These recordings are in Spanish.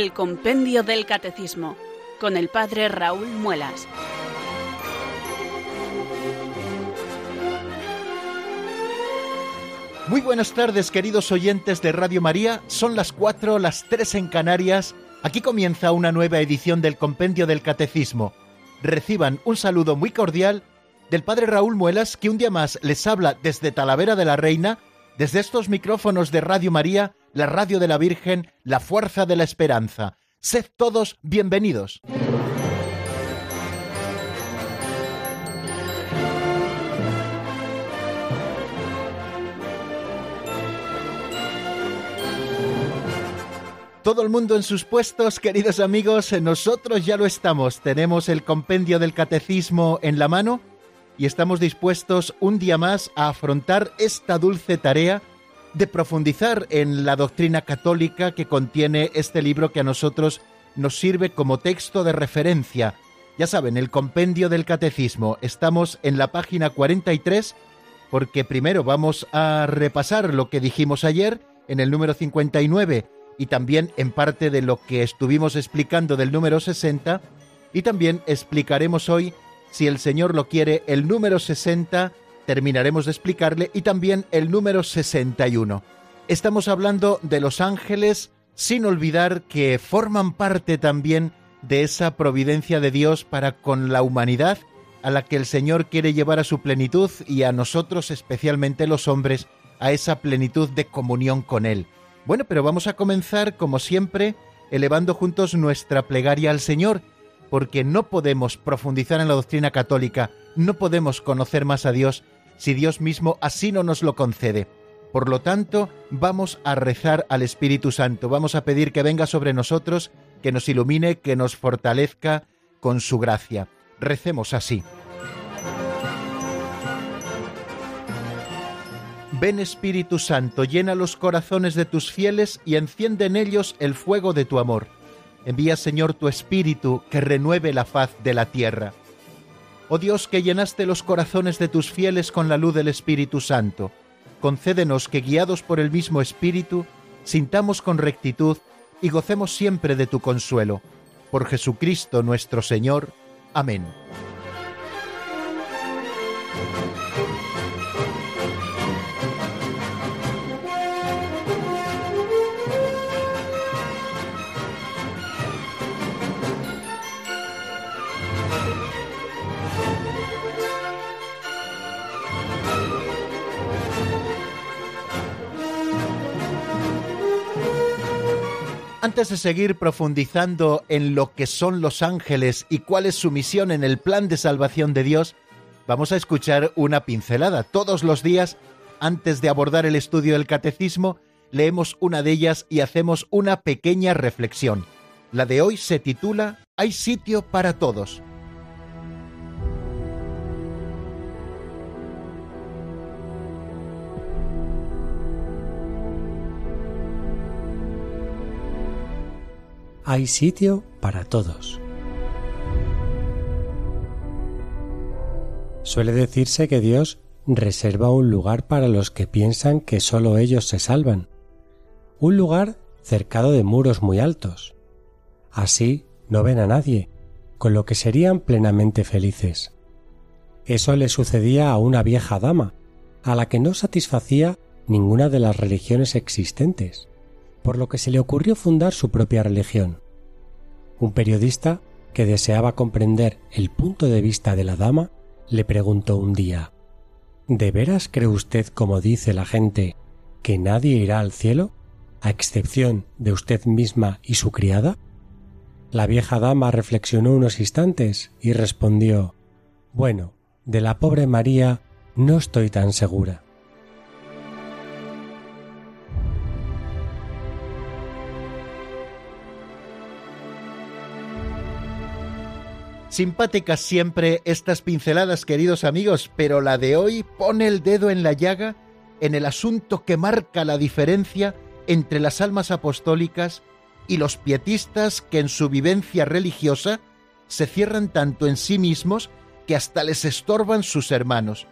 el Compendio del Catecismo con el Padre Raúl Muelas. Muy buenas tardes queridos oyentes de Radio María, son las 4, las 3 en Canarias, aquí comienza una nueva edición del Compendio del Catecismo. Reciban un saludo muy cordial del Padre Raúl Muelas que un día más les habla desde Talavera de la Reina, desde estos micrófonos de Radio María, la radio de la Virgen, la fuerza de la esperanza. Sed todos bienvenidos. Todo el mundo en sus puestos, queridos amigos, nosotros ya lo estamos. Tenemos el compendio del catecismo en la mano y estamos dispuestos un día más a afrontar esta dulce tarea de profundizar en la doctrina católica que contiene este libro que a nosotros nos sirve como texto de referencia. Ya saben, el compendio del catecismo. Estamos en la página 43 porque primero vamos a repasar lo que dijimos ayer en el número 59 y también en parte de lo que estuvimos explicando del número 60 y también explicaremos hoy, si el Señor lo quiere, el número 60 terminaremos de explicarle, y también el número 61. Estamos hablando de los ángeles sin olvidar que forman parte también de esa providencia de Dios para con la humanidad a la que el Señor quiere llevar a su plenitud y a nosotros, especialmente los hombres, a esa plenitud de comunión con Él. Bueno, pero vamos a comenzar, como siempre, elevando juntos nuestra plegaria al Señor, porque no podemos profundizar en la doctrina católica, no podemos conocer más a Dios si Dios mismo así no nos lo concede. Por lo tanto, vamos a rezar al Espíritu Santo, vamos a pedir que venga sobre nosotros, que nos ilumine, que nos fortalezca con su gracia. Recemos así. Ven Espíritu Santo, llena los corazones de tus fieles y enciende en ellos el fuego de tu amor. Envía Señor tu Espíritu que renueve la faz de la tierra. Oh Dios que llenaste los corazones de tus fieles con la luz del Espíritu Santo, concédenos que guiados por el mismo Espíritu, sintamos con rectitud y gocemos siempre de tu consuelo. Por Jesucristo nuestro Señor. Amén. Antes de seguir profundizando en lo que son los ángeles y cuál es su misión en el plan de salvación de Dios, vamos a escuchar una pincelada. Todos los días, antes de abordar el estudio del catecismo, leemos una de ellas y hacemos una pequeña reflexión. La de hoy se titula Hay sitio para todos. Hay sitio para todos. Suele decirse que Dios reserva un lugar para los que piensan que sólo ellos se salvan, un lugar cercado de muros muy altos. Así no ven a nadie, con lo que serían plenamente felices. Eso le sucedía a una vieja dama, a la que no satisfacía ninguna de las religiones existentes por lo que se le ocurrió fundar su propia religión. Un periodista, que deseaba comprender el punto de vista de la dama, le preguntó un día ¿De veras cree usted, como dice la gente, que nadie irá al cielo, a excepción de usted misma y su criada? La vieja dama reflexionó unos instantes y respondió Bueno, de la pobre María no estoy tan segura. Simpáticas siempre estas pinceladas, queridos amigos, pero la de hoy pone el dedo en la llaga en el asunto que marca la diferencia entre las almas apostólicas y los pietistas que en su vivencia religiosa se cierran tanto en sí mismos que hasta les estorban sus hermanos.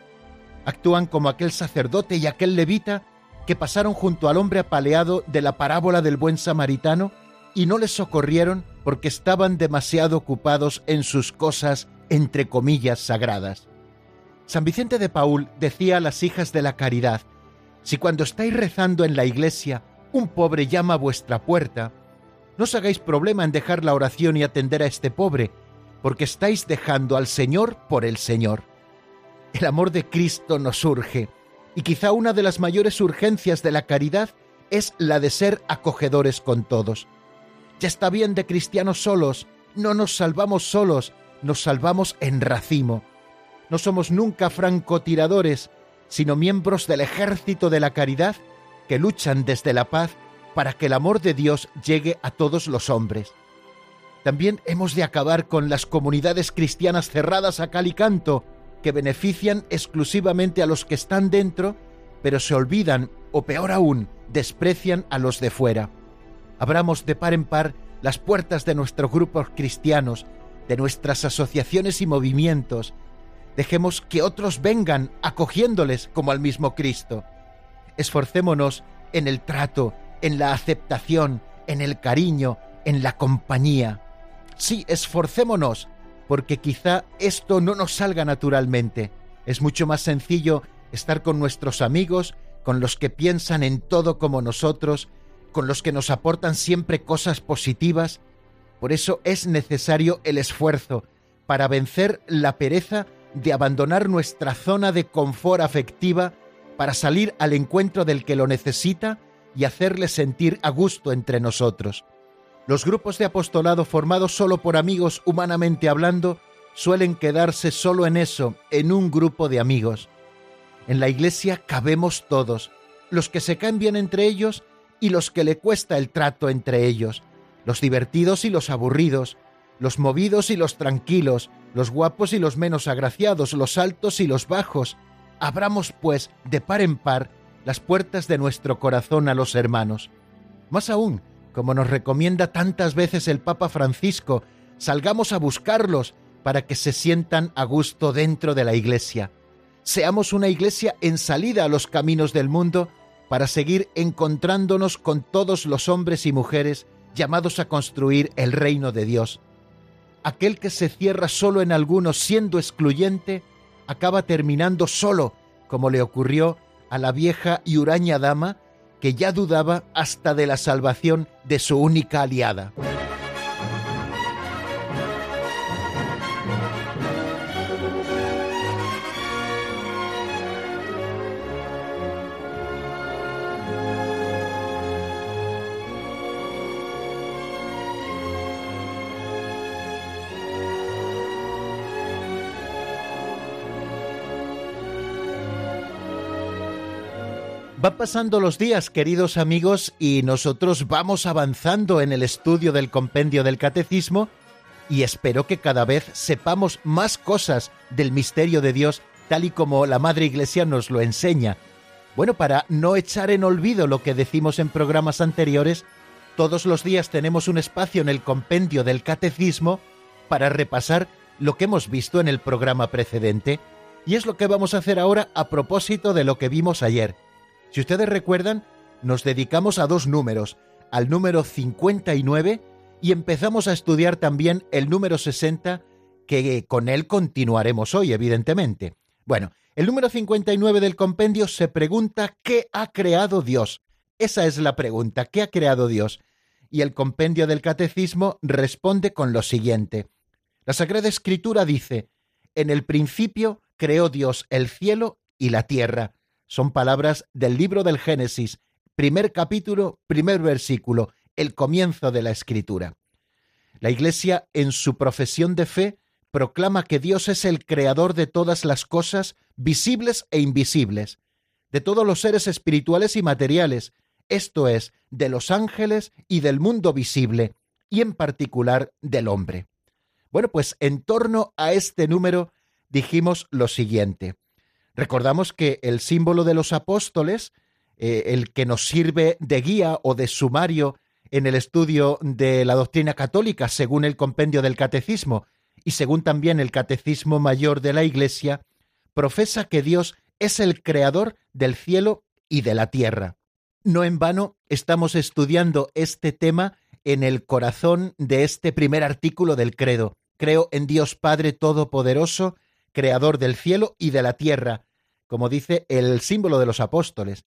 Actúan como aquel sacerdote y aquel levita que pasaron junto al hombre apaleado de la parábola del buen samaritano y no les socorrieron porque estaban demasiado ocupados en sus cosas, entre comillas, sagradas. San Vicente de Paul decía a las hijas de la caridad, si cuando estáis rezando en la iglesia un pobre llama a vuestra puerta, no os hagáis problema en dejar la oración y atender a este pobre, porque estáis dejando al Señor por el Señor. El amor de Cristo nos urge, y quizá una de las mayores urgencias de la caridad es la de ser acogedores con todos. Ya está bien de cristianos solos, no nos salvamos solos, nos salvamos en racimo. No somos nunca francotiradores, sino miembros del ejército de la caridad que luchan desde la paz para que el amor de Dios llegue a todos los hombres. También hemos de acabar con las comunidades cristianas cerradas a cal y canto, que benefician exclusivamente a los que están dentro, pero se olvidan, o peor aún, desprecian a los de fuera. Abramos de par en par las puertas de nuestros grupos cristianos, de nuestras asociaciones y movimientos. Dejemos que otros vengan acogiéndoles como al mismo Cristo. Esforcémonos en el trato, en la aceptación, en el cariño, en la compañía. Sí, esforcémonos, porque quizá esto no nos salga naturalmente. Es mucho más sencillo estar con nuestros amigos, con los que piensan en todo como nosotros, con los que nos aportan siempre cosas positivas. Por eso es necesario el esfuerzo para vencer la pereza de abandonar nuestra zona de confort afectiva para salir al encuentro del que lo necesita y hacerle sentir a gusto entre nosotros. Los grupos de apostolado formados solo por amigos humanamente hablando suelen quedarse solo en eso, en un grupo de amigos. En la iglesia cabemos todos, los que se cambian entre ellos y los que le cuesta el trato entre ellos, los divertidos y los aburridos, los movidos y los tranquilos, los guapos y los menos agraciados, los altos y los bajos. Abramos, pues, de par en par las puertas de nuestro corazón a los hermanos. Más aún, como nos recomienda tantas veces el Papa Francisco, salgamos a buscarlos para que se sientan a gusto dentro de la Iglesia. Seamos una Iglesia en salida a los caminos del mundo para seguir encontrándonos con todos los hombres y mujeres llamados a construir el reino de Dios. Aquel que se cierra solo en algunos siendo excluyente, acaba terminando solo, como le ocurrió a la vieja y huraña dama que ya dudaba hasta de la salvación de su única aliada. Pasando los días, queridos amigos, y nosotros vamos avanzando en el estudio del compendio del catecismo y espero que cada vez sepamos más cosas del misterio de Dios tal y como la Madre Iglesia nos lo enseña. Bueno, para no echar en olvido lo que decimos en programas anteriores, todos los días tenemos un espacio en el compendio del catecismo para repasar lo que hemos visto en el programa precedente, y es lo que vamos a hacer ahora a propósito de lo que vimos ayer. Si ustedes recuerdan, nos dedicamos a dos números, al número 59 y empezamos a estudiar también el número 60, que con él continuaremos hoy, evidentemente. Bueno, el número 59 del compendio se pregunta ¿qué ha creado Dios? Esa es la pregunta, ¿qué ha creado Dios? Y el compendio del catecismo responde con lo siguiente. La Sagrada Escritura dice, en el principio creó Dios el cielo y la tierra son palabras del libro del Génesis, primer capítulo, primer versículo, el comienzo de la escritura. La Iglesia, en su profesión de fe, proclama que Dios es el creador de todas las cosas, visibles e invisibles, de todos los seres espirituales y materiales, esto es, de los ángeles y del mundo visible, y en particular del hombre. Bueno, pues en torno a este número dijimos lo siguiente. Recordamos que el símbolo de los apóstoles, eh, el que nos sirve de guía o de sumario en el estudio de la doctrina católica, según el compendio del catecismo y según también el catecismo mayor de la Iglesia, profesa que Dios es el creador del cielo y de la tierra. No en vano estamos estudiando este tema en el corazón de este primer artículo del credo. Creo en Dios Padre Todopoderoso, Creador del cielo y de la tierra, como dice el símbolo de los apóstoles.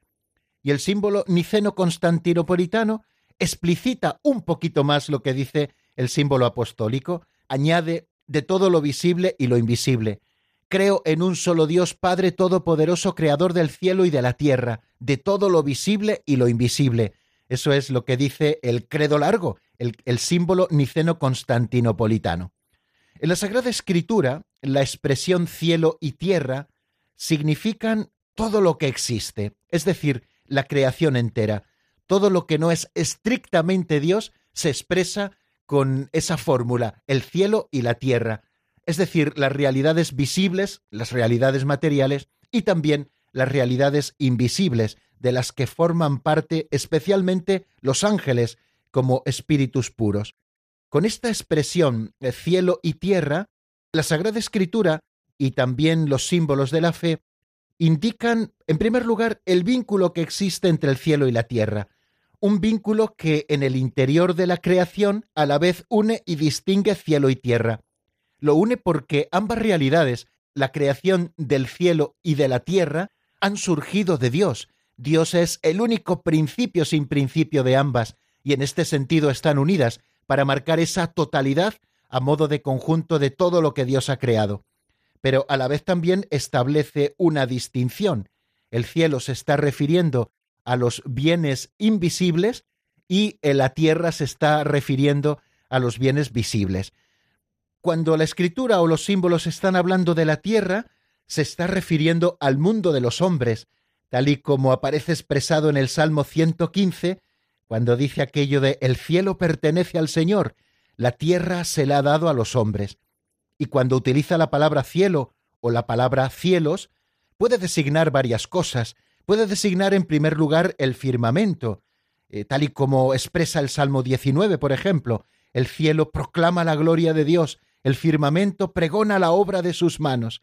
Y el símbolo niceno-constantinopolitano explicita un poquito más lo que dice el símbolo apostólico, añade de todo lo visible y lo invisible. Creo en un solo Dios Padre Todopoderoso, Creador del cielo y de la tierra, de todo lo visible y lo invisible. Eso es lo que dice el credo largo, el, el símbolo niceno-constantinopolitano. En la Sagrada Escritura, la expresión cielo y tierra significan todo lo que existe, es decir, la creación entera. Todo lo que no es estrictamente Dios se expresa con esa fórmula, el cielo y la tierra, es decir, las realidades visibles, las realidades materiales y también las realidades invisibles, de las que forman parte especialmente los ángeles como espíritus puros. Con esta expresión cielo y tierra, la Sagrada Escritura y también los símbolos de la fe indican, en primer lugar, el vínculo que existe entre el cielo y la tierra, un vínculo que en el interior de la creación a la vez une y distingue cielo y tierra. Lo une porque ambas realidades, la creación del cielo y de la tierra, han surgido de Dios. Dios es el único principio sin principio de ambas, y en este sentido están unidas para marcar esa totalidad a modo de conjunto de todo lo que Dios ha creado. Pero a la vez también establece una distinción. El cielo se está refiriendo a los bienes invisibles y la tierra se está refiriendo a los bienes visibles. Cuando la escritura o los símbolos están hablando de la tierra, se está refiriendo al mundo de los hombres, tal y como aparece expresado en el Salmo 115, cuando dice aquello de el cielo pertenece al Señor, la tierra se la ha dado a los hombres. Y cuando utiliza la palabra cielo o la palabra cielos, puede designar varias cosas, puede designar en primer lugar el firmamento, eh, tal y como expresa el Salmo 19, por ejemplo. El cielo proclama la gloria de Dios, el firmamento pregona la obra de sus manos.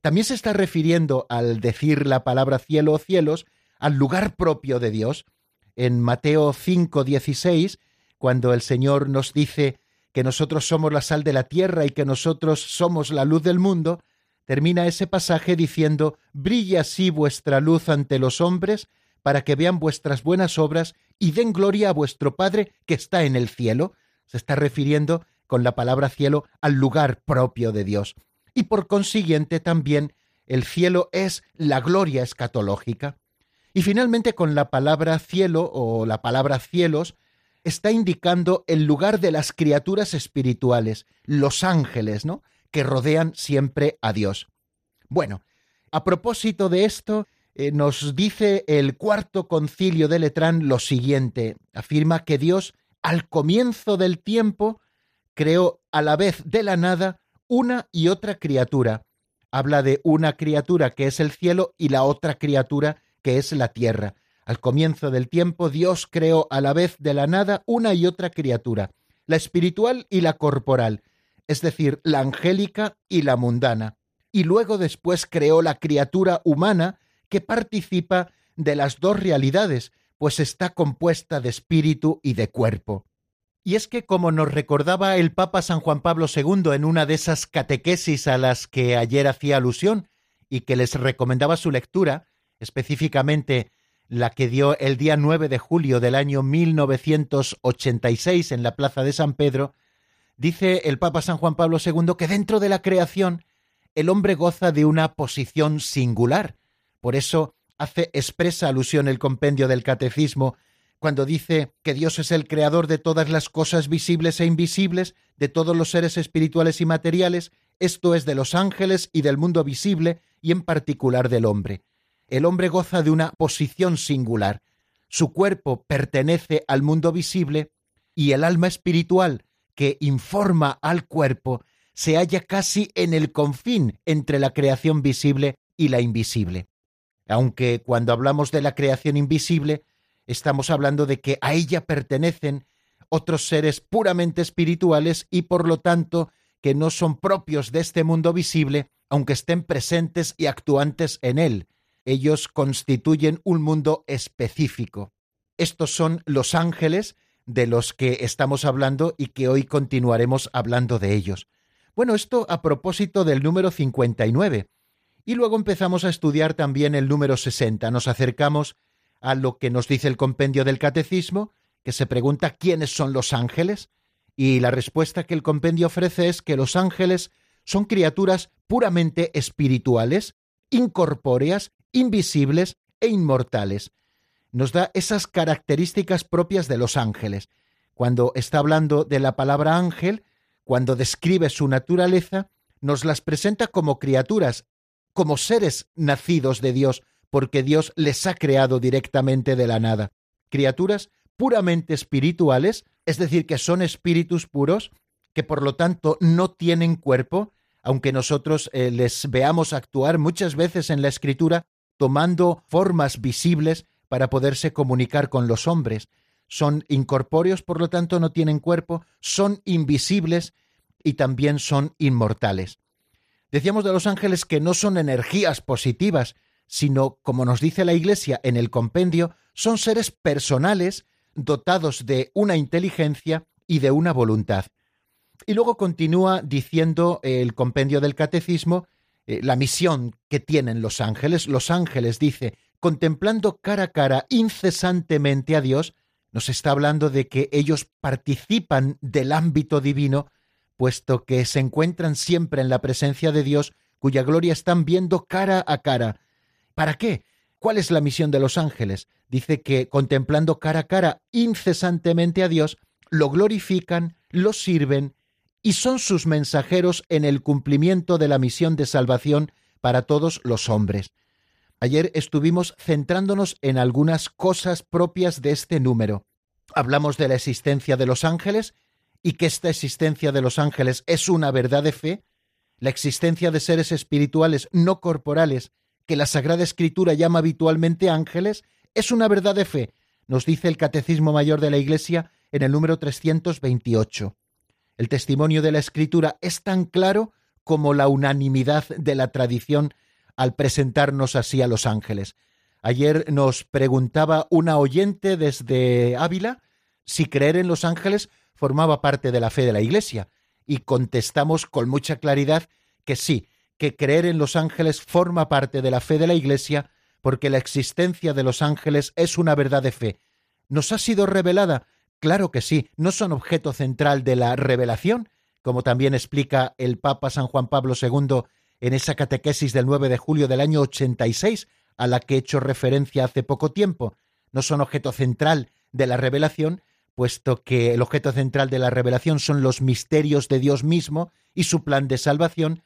También se está refiriendo al decir la palabra cielo o cielos al lugar propio de Dios. En Mateo 5, 16, cuando el Señor nos dice que nosotros somos la sal de la tierra y que nosotros somos la luz del mundo, termina ese pasaje diciendo, Brilla así vuestra luz ante los hombres, para que vean vuestras buenas obras y den gloria a vuestro Padre que está en el cielo. Se está refiriendo con la palabra cielo al lugar propio de Dios. Y por consiguiente también el cielo es la gloria escatológica. Y finalmente con la palabra cielo o la palabra cielos está indicando el lugar de las criaturas espirituales, los ángeles, ¿no? que rodean siempre a Dios. Bueno, a propósito de esto, eh, nos dice el cuarto concilio de Letrán lo siguiente. Afirma que Dios, al comienzo del tiempo, creó a la vez de la nada una y otra criatura. Habla de una criatura que es el cielo y la otra criatura que es la tierra. Al comienzo del tiempo Dios creó a la vez de la nada una y otra criatura, la espiritual y la corporal, es decir, la angélica y la mundana, y luego después creó la criatura humana que participa de las dos realidades, pues está compuesta de espíritu y de cuerpo. Y es que, como nos recordaba el Papa San Juan Pablo II en una de esas catequesis a las que ayer hacía alusión y que les recomendaba su lectura, específicamente la que dio el día 9 de julio del año 1986 en la Plaza de San Pedro, dice el Papa San Juan Pablo II que dentro de la creación el hombre goza de una posición singular. Por eso hace expresa alusión el compendio del Catecismo cuando dice que Dios es el creador de todas las cosas visibles e invisibles, de todos los seres espirituales y materiales, esto es de los ángeles y del mundo visible y en particular del hombre. El hombre goza de una posición singular. Su cuerpo pertenece al mundo visible y el alma espiritual que informa al cuerpo se halla casi en el confín entre la creación visible y la invisible. Aunque cuando hablamos de la creación invisible, estamos hablando de que a ella pertenecen otros seres puramente espirituales y por lo tanto que no son propios de este mundo visible, aunque estén presentes y actuantes en él. Ellos constituyen un mundo específico. Estos son los ángeles de los que estamos hablando y que hoy continuaremos hablando de ellos. Bueno, esto a propósito del número 59. Y luego empezamos a estudiar también el número 60. Nos acercamos a lo que nos dice el compendio del catecismo, que se pregunta quiénes son los ángeles, y la respuesta que el compendio ofrece es que los ángeles son criaturas puramente espirituales, incorpóreas, invisibles e inmortales. Nos da esas características propias de los ángeles. Cuando está hablando de la palabra ángel, cuando describe su naturaleza, nos las presenta como criaturas, como seres nacidos de Dios, porque Dios les ha creado directamente de la nada. Criaturas puramente espirituales, es decir, que son espíritus puros, que por lo tanto no tienen cuerpo, aunque nosotros eh, les veamos actuar muchas veces en la escritura tomando formas visibles para poderse comunicar con los hombres. Son incorpóreos, por lo tanto no tienen cuerpo, son invisibles y también son inmortales. Decíamos de los ángeles que no son energías positivas, sino, como nos dice la Iglesia en el compendio, son seres personales dotados de una inteligencia y de una voluntad. Y luego continúa diciendo el compendio del catecismo eh, la misión que tienen los ángeles. Los ángeles, dice, contemplando cara a cara incesantemente a Dios, nos está hablando de que ellos participan del ámbito divino, puesto que se encuentran siempre en la presencia de Dios, cuya gloria están viendo cara a cara. ¿Para qué? ¿Cuál es la misión de los ángeles? Dice que contemplando cara a cara incesantemente a Dios, lo glorifican, lo sirven y son sus mensajeros en el cumplimiento de la misión de salvación para todos los hombres. Ayer estuvimos centrándonos en algunas cosas propias de este número. Hablamos de la existencia de los ángeles y que esta existencia de los ángeles es una verdad de fe, la existencia de seres espirituales no corporales que la Sagrada Escritura llama habitualmente ángeles, es una verdad de fe, nos dice el Catecismo Mayor de la Iglesia en el número 328. El testimonio de la Escritura es tan claro como la unanimidad de la tradición al presentarnos así a los ángeles. Ayer nos preguntaba una oyente desde Ávila si creer en los ángeles formaba parte de la fe de la Iglesia, y contestamos con mucha claridad que sí, que creer en los ángeles forma parte de la fe de la Iglesia, porque la existencia de los ángeles es una verdad de fe. ¿Nos ha sido revelada? Claro que sí, no son objeto central de la revelación, como también explica el Papa San Juan Pablo II en esa catequesis del 9 de julio del año 86, a la que he hecho referencia hace poco tiempo. No son objeto central de la revelación, puesto que el objeto central de la revelación son los misterios de Dios mismo y su plan de salvación,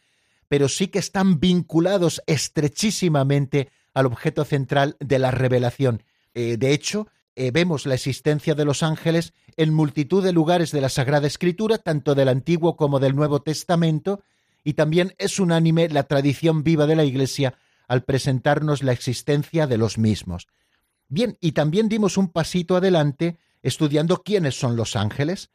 pero sí que están vinculados estrechísimamente al objeto central de la revelación. Eh, de hecho, eh, vemos la existencia de los ángeles en multitud de lugares de la Sagrada Escritura, tanto del Antiguo como del Nuevo Testamento, y también es unánime la tradición viva de la Iglesia al presentarnos la existencia de los mismos. Bien, y también dimos un pasito adelante estudiando quiénes son los ángeles.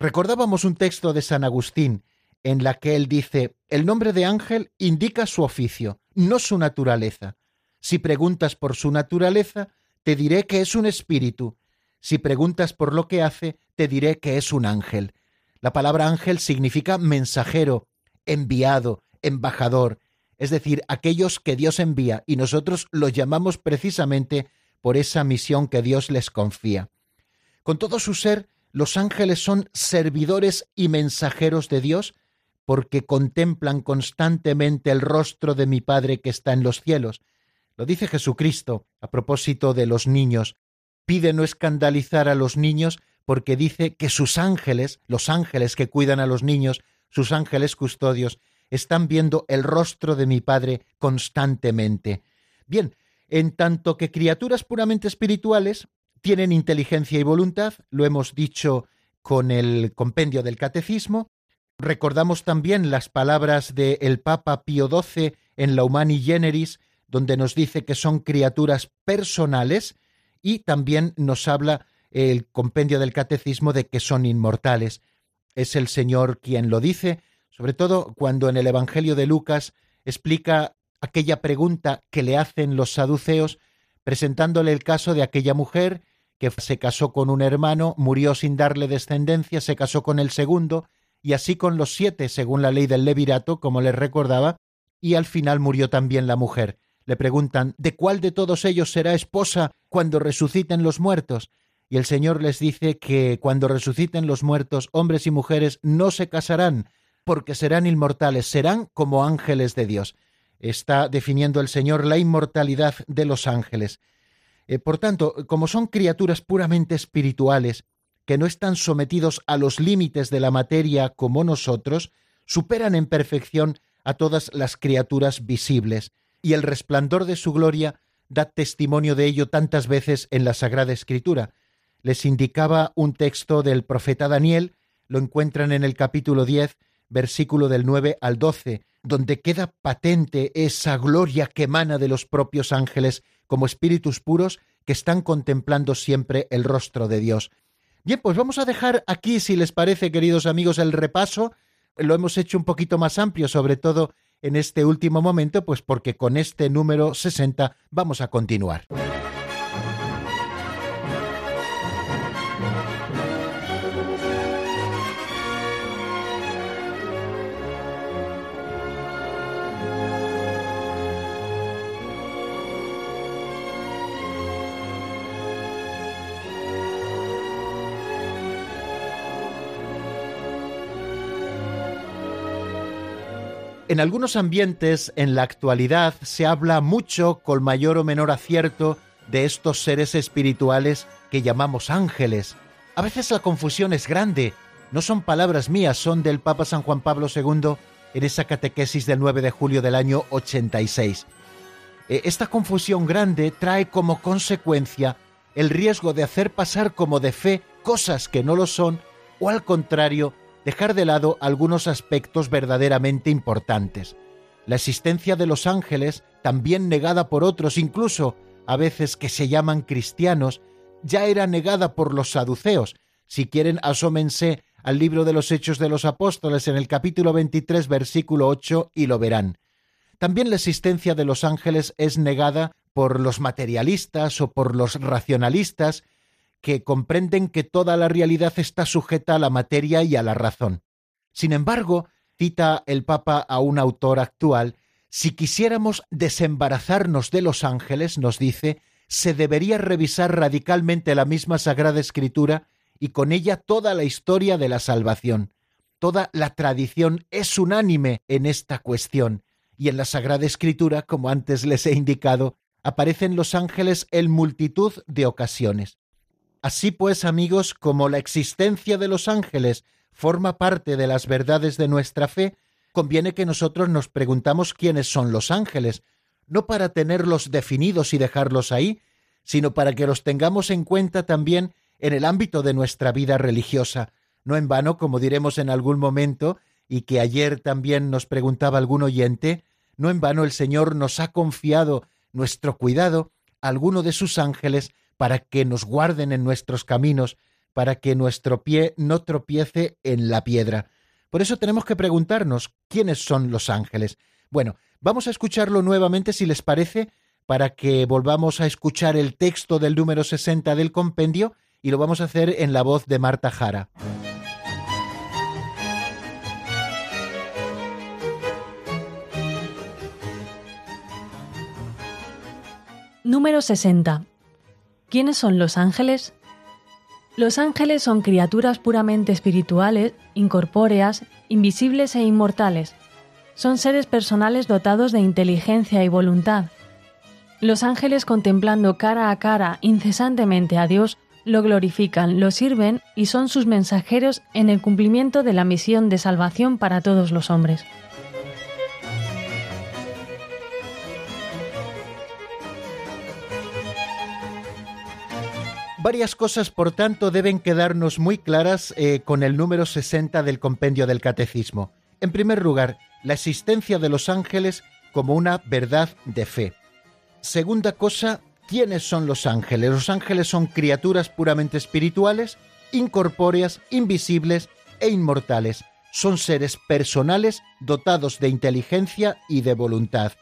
Recordábamos un texto de San Agustín en la que él dice, el nombre de ángel indica su oficio, no su naturaleza. Si preguntas por su naturaleza, te diré que es un espíritu. Si preguntas por lo que hace, te diré que es un ángel. La palabra ángel significa mensajero, enviado, embajador, es decir, aquellos que Dios envía y nosotros los llamamos precisamente por esa misión que Dios les confía. Con todo su ser, los ángeles son servidores y mensajeros de Dios porque contemplan constantemente el rostro de mi Padre que está en los cielos, lo dice Jesucristo a propósito de los niños. Pide no escandalizar a los niños porque dice que sus ángeles, los ángeles que cuidan a los niños, sus ángeles custodios, están viendo el rostro de mi Padre constantemente. Bien, en tanto que criaturas puramente espirituales tienen inteligencia y voluntad, lo hemos dicho con el compendio del catecismo, recordamos también las palabras del Papa Pío XII en la Humani Generis, donde nos dice que son criaturas personales y también nos habla el compendio del catecismo de que son inmortales. Es el Señor quien lo dice, sobre todo cuando en el Evangelio de Lucas explica aquella pregunta que le hacen los saduceos, presentándole el caso de aquella mujer que se casó con un hermano, murió sin darle descendencia, se casó con el segundo, y así con los siete, según la ley del levirato, como les recordaba, y al final murió también la mujer. Le preguntan, ¿de cuál de todos ellos será esposa cuando resuciten los muertos? Y el Señor les dice que cuando resuciten los muertos, hombres y mujeres no se casarán, porque serán inmortales, serán como ángeles de Dios. Está definiendo el Señor la inmortalidad de los ángeles. Eh, por tanto, como son criaturas puramente espirituales, que no están sometidos a los límites de la materia como nosotros, superan en perfección a todas las criaturas visibles, y el resplandor de su gloria da testimonio de ello tantas veces en la Sagrada Escritura. Les indicaba un texto del profeta Daniel, lo encuentran en el capítulo 10, versículo del 9 al 12, donde queda patente esa gloria que emana de los propios ángeles como espíritus puros que están contemplando siempre el rostro de Dios. Bien, pues vamos a dejar aquí, si les parece, queridos amigos, el repaso. Lo hemos hecho un poquito más amplio, sobre todo en este último momento, pues porque con este número 60 vamos a continuar. En algunos ambientes, en la actualidad, se habla mucho, con mayor o menor acierto, de estos seres espirituales que llamamos ángeles. A veces la confusión es grande. No son palabras mías, son del Papa San Juan Pablo II en esa catequesis del 9 de julio del año 86. E, esta confusión grande trae como consecuencia el riesgo de hacer pasar como de fe cosas que no lo son o al contrario, dejar de lado algunos aspectos verdaderamente importantes. La existencia de los ángeles, también negada por otros, incluso a veces que se llaman cristianos, ya era negada por los saduceos. Si quieren, asómense al libro de los Hechos de los Apóstoles en el capítulo 23, versículo 8, y lo verán. También la existencia de los ángeles es negada por los materialistas o por los racionalistas, que comprenden que toda la realidad está sujeta a la materia y a la razón. Sin embargo, cita el Papa a un autor actual, si quisiéramos desembarazarnos de los ángeles, nos dice, se debería revisar radicalmente la misma Sagrada Escritura y con ella toda la historia de la salvación. Toda la tradición es unánime en esta cuestión, y en la Sagrada Escritura, como antes les he indicado, aparecen los ángeles en multitud de ocasiones. Así pues, amigos, como la existencia de los ángeles forma parte de las verdades de nuestra fe, conviene que nosotros nos preguntamos quiénes son los ángeles, no para tenerlos definidos y dejarlos ahí, sino para que los tengamos en cuenta también en el ámbito de nuestra vida religiosa. No en vano, como diremos en algún momento, y que ayer también nos preguntaba algún oyente, no en vano el Señor nos ha confiado nuestro cuidado a alguno de sus ángeles para que nos guarden en nuestros caminos, para que nuestro pie no tropiece en la piedra. Por eso tenemos que preguntarnos quiénes son los ángeles. Bueno, vamos a escucharlo nuevamente si les parece, para que volvamos a escuchar el texto del número 60 del compendio y lo vamos a hacer en la voz de Marta Jara. Número 60. ¿Quiénes son los ángeles? Los ángeles son criaturas puramente espirituales, incorpóreas, invisibles e inmortales. Son seres personales dotados de inteligencia y voluntad. Los ángeles contemplando cara a cara incesantemente a Dios, lo glorifican, lo sirven y son sus mensajeros en el cumplimiento de la misión de salvación para todos los hombres. Varias cosas, por tanto, deben quedarnos muy claras eh, con el número 60 del compendio del Catecismo. En primer lugar, la existencia de los ángeles como una verdad de fe. Segunda cosa, ¿quiénes son los ángeles? Los ángeles son criaturas puramente espirituales, incorpóreas, invisibles e inmortales. Son seres personales dotados de inteligencia y de voluntad.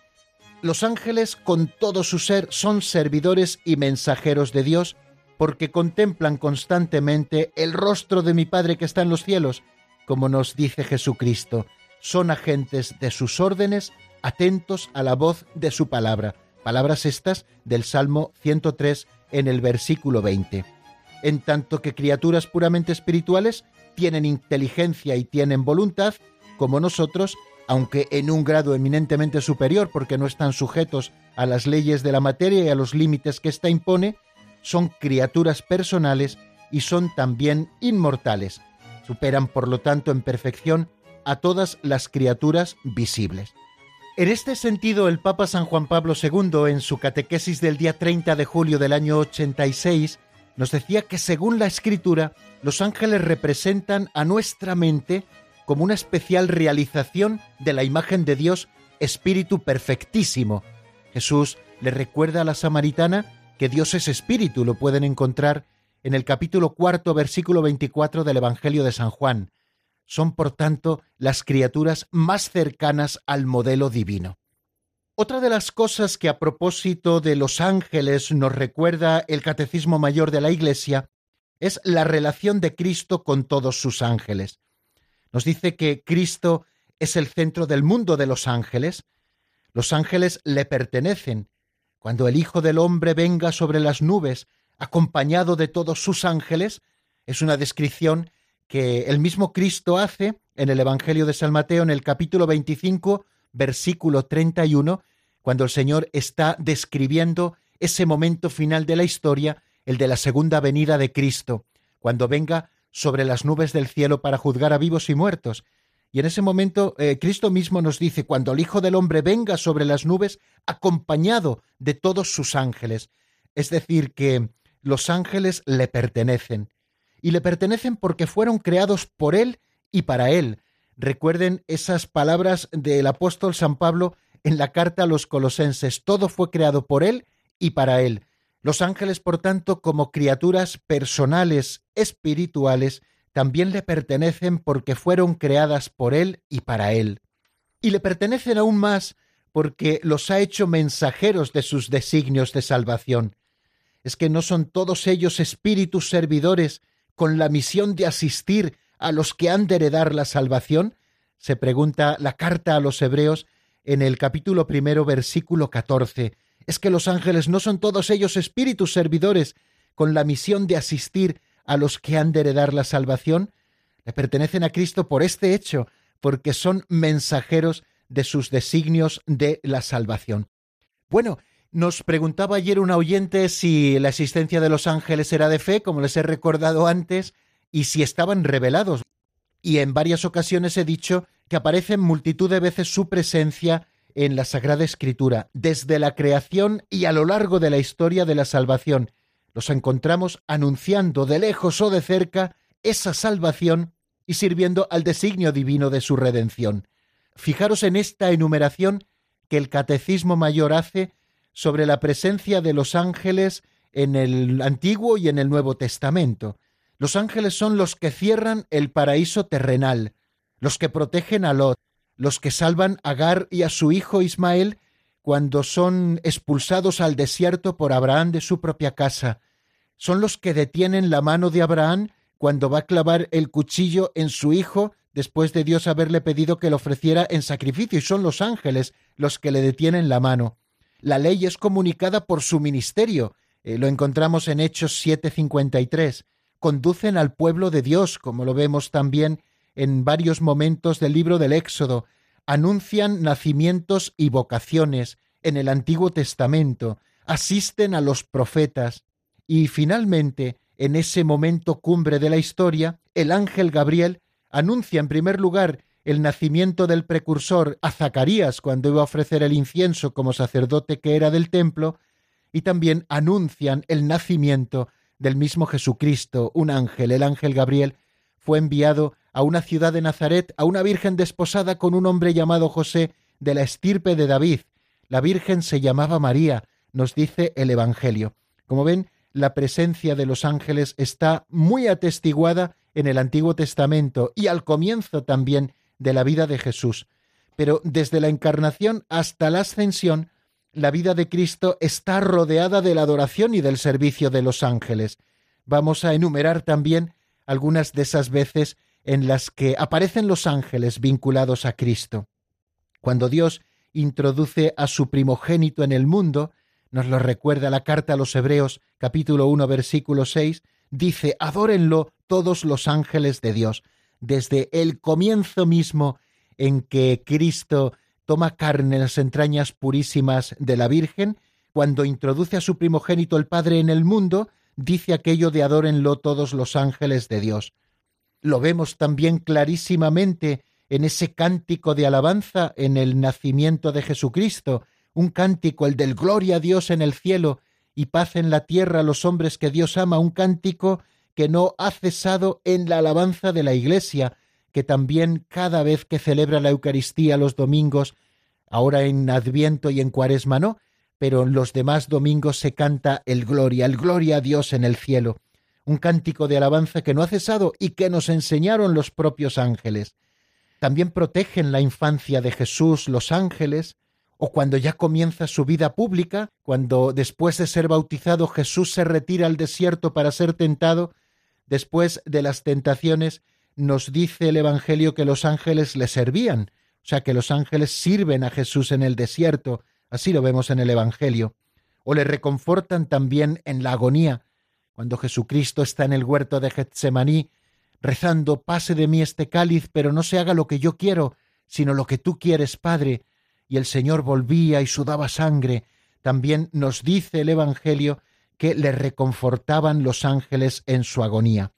Los ángeles, con todo su ser, son servidores y mensajeros de Dios porque contemplan constantemente el rostro de mi Padre que está en los cielos, como nos dice Jesucristo. Son agentes de sus órdenes, atentos a la voz de su palabra. Palabras estas del Salmo 103 en el versículo 20. En tanto que criaturas puramente espirituales tienen inteligencia y tienen voluntad, como nosotros, aunque en un grado eminentemente superior porque no están sujetos a las leyes de la materia y a los límites que ésta impone, son criaturas personales y son también inmortales. Superan, por lo tanto, en perfección a todas las criaturas visibles. En este sentido, el Papa San Juan Pablo II, en su catequesis del día 30 de julio del año 86, nos decía que según la Escritura, los ángeles representan a nuestra mente como una especial realización de la imagen de Dios, Espíritu perfectísimo. Jesús le recuerda a la samaritana que Dios es espíritu, lo pueden encontrar en el capítulo cuarto, versículo 24 del Evangelio de San Juan. Son, por tanto, las criaturas más cercanas al modelo divino. Otra de las cosas que a propósito de los ángeles nos recuerda el Catecismo Mayor de la Iglesia es la relación de Cristo con todos sus ángeles. Nos dice que Cristo es el centro del mundo de los ángeles. Los ángeles le pertenecen cuando el Hijo del Hombre venga sobre las nubes, acompañado de todos sus ángeles, es una descripción que el mismo Cristo hace en el Evangelio de San Mateo en el capítulo 25, versículo 31, cuando el Señor está describiendo ese momento final de la historia, el de la segunda venida de Cristo, cuando venga sobre las nubes del cielo para juzgar a vivos y muertos, y en ese momento eh, Cristo mismo nos dice, cuando el Hijo del Hombre venga sobre las nubes, acompañado de todos sus ángeles. Es decir, que los ángeles le pertenecen. Y le pertenecen porque fueron creados por Él y para Él. Recuerden esas palabras del apóstol San Pablo en la carta a los colosenses. Todo fue creado por Él y para Él. Los ángeles, por tanto, como criaturas personales, espirituales, también le pertenecen porque fueron creadas por Él y para Él. Y le pertenecen aún más porque los ha hecho mensajeros de sus designios de salvación. Es que no son todos ellos espíritus servidores con la misión de asistir a los que han de heredar la salvación? Se pregunta la carta a los hebreos en el capítulo primero, versículo catorce. Es que los ángeles no son todos ellos espíritus servidores con la misión de asistir a los que han de heredar la salvación, le pertenecen a Cristo por este hecho, porque son mensajeros de sus designios de la salvación. Bueno, nos preguntaba ayer un oyente si la existencia de los ángeles era de fe, como les he recordado antes, y si estaban revelados. Y en varias ocasiones he dicho que aparece multitud de veces su presencia en la Sagrada Escritura, desde la creación y a lo largo de la historia de la salvación, los encontramos anunciando de lejos o de cerca esa salvación y sirviendo al designio divino de su redención. Fijaros en esta enumeración que el Catecismo Mayor hace sobre la presencia de los ángeles en el Antiguo y en el Nuevo Testamento. Los ángeles son los que cierran el paraíso terrenal, los que protegen a Lot, los que salvan a Agar y a su hijo Ismael cuando son expulsados al desierto por Abraham de su propia casa. Son los que detienen la mano de Abraham cuando va a clavar el cuchillo en su hijo después de Dios haberle pedido que lo ofreciera en sacrificio, y son los ángeles los que le detienen la mano. La ley es comunicada por su ministerio, eh, lo encontramos en Hechos 7:53. Conducen al pueblo de Dios, como lo vemos también en varios momentos del libro del Éxodo, anuncian nacimientos y vocaciones en el Antiguo Testamento, asisten a los profetas y finalmente, en ese momento cumbre de la historia, el ángel Gabriel anuncia en primer lugar el nacimiento del precursor a Zacarías cuando iba a ofrecer el incienso como sacerdote que era del templo, y también anuncian el nacimiento del mismo Jesucristo, un ángel, el ángel Gabriel, fue enviado a una ciudad de Nazaret, a una virgen desposada con un hombre llamado José, de la estirpe de David. La virgen se llamaba María, nos dice el Evangelio. Como ven, la presencia de los ángeles está muy atestiguada en el Antiguo Testamento y al comienzo también de la vida de Jesús. Pero desde la encarnación hasta la ascensión, la vida de Cristo está rodeada de la adoración y del servicio de los ángeles. Vamos a enumerar también algunas de esas veces en las que aparecen los ángeles vinculados a Cristo. Cuando Dios introduce a su primogénito en el mundo, nos lo recuerda la carta a los Hebreos capítulo 1 versículo 6, dice, adórenlo todos los ángeles de Dios. Desde el comienzo mismo en que Cristo toma carne en las entrañas purísimas de la Virgen, cuando introduce a su primogénito el Padre en el mundo, dice aquello de adórenlo todos los ángeles de Dios. Lo vemos también clarísimamente en ese cántico de alabanza en el nacimiento de Jesucristo, un cántico, el del gloria a Dios en el cielo y paz en la tierra a los hombres que Dios ama, un cántico que no ha cesado en la alabanza de la Iglesia, que también cada vez que celebra la Eucaristía los domingos, ahora en Adviento y en Cuaresma no, pero en los demás domingos se canta el Gloria, el Gloria a Dios en el cielo, un cántico de alabanza que no ha cesado y que nos enseñaron los propios ángeles. También protegen la infancia de Jesús los ángeles, o cuando ya comienza su vida pública, cuando después de ser bautizado Jesús se retira al desierto para ser tentado, después de las tentaciones nos dice el Evangelio que los ángeles le servían, o sea que los ángeles sirven a Jesús en el desierto, así lo vemos en el Evangelio, o le reconfortan también en la agonía, cuando Jesucristo está en el huerto de Getsemaní, rezando, pase de mí este cáliz, pero no se haga lo que yo quiero, sino lo que tú quieres, Padre, y el Señor volvía y sudaba sangre, también nos dice el Evangelio que le reconfortaban los ángeles en su agonía.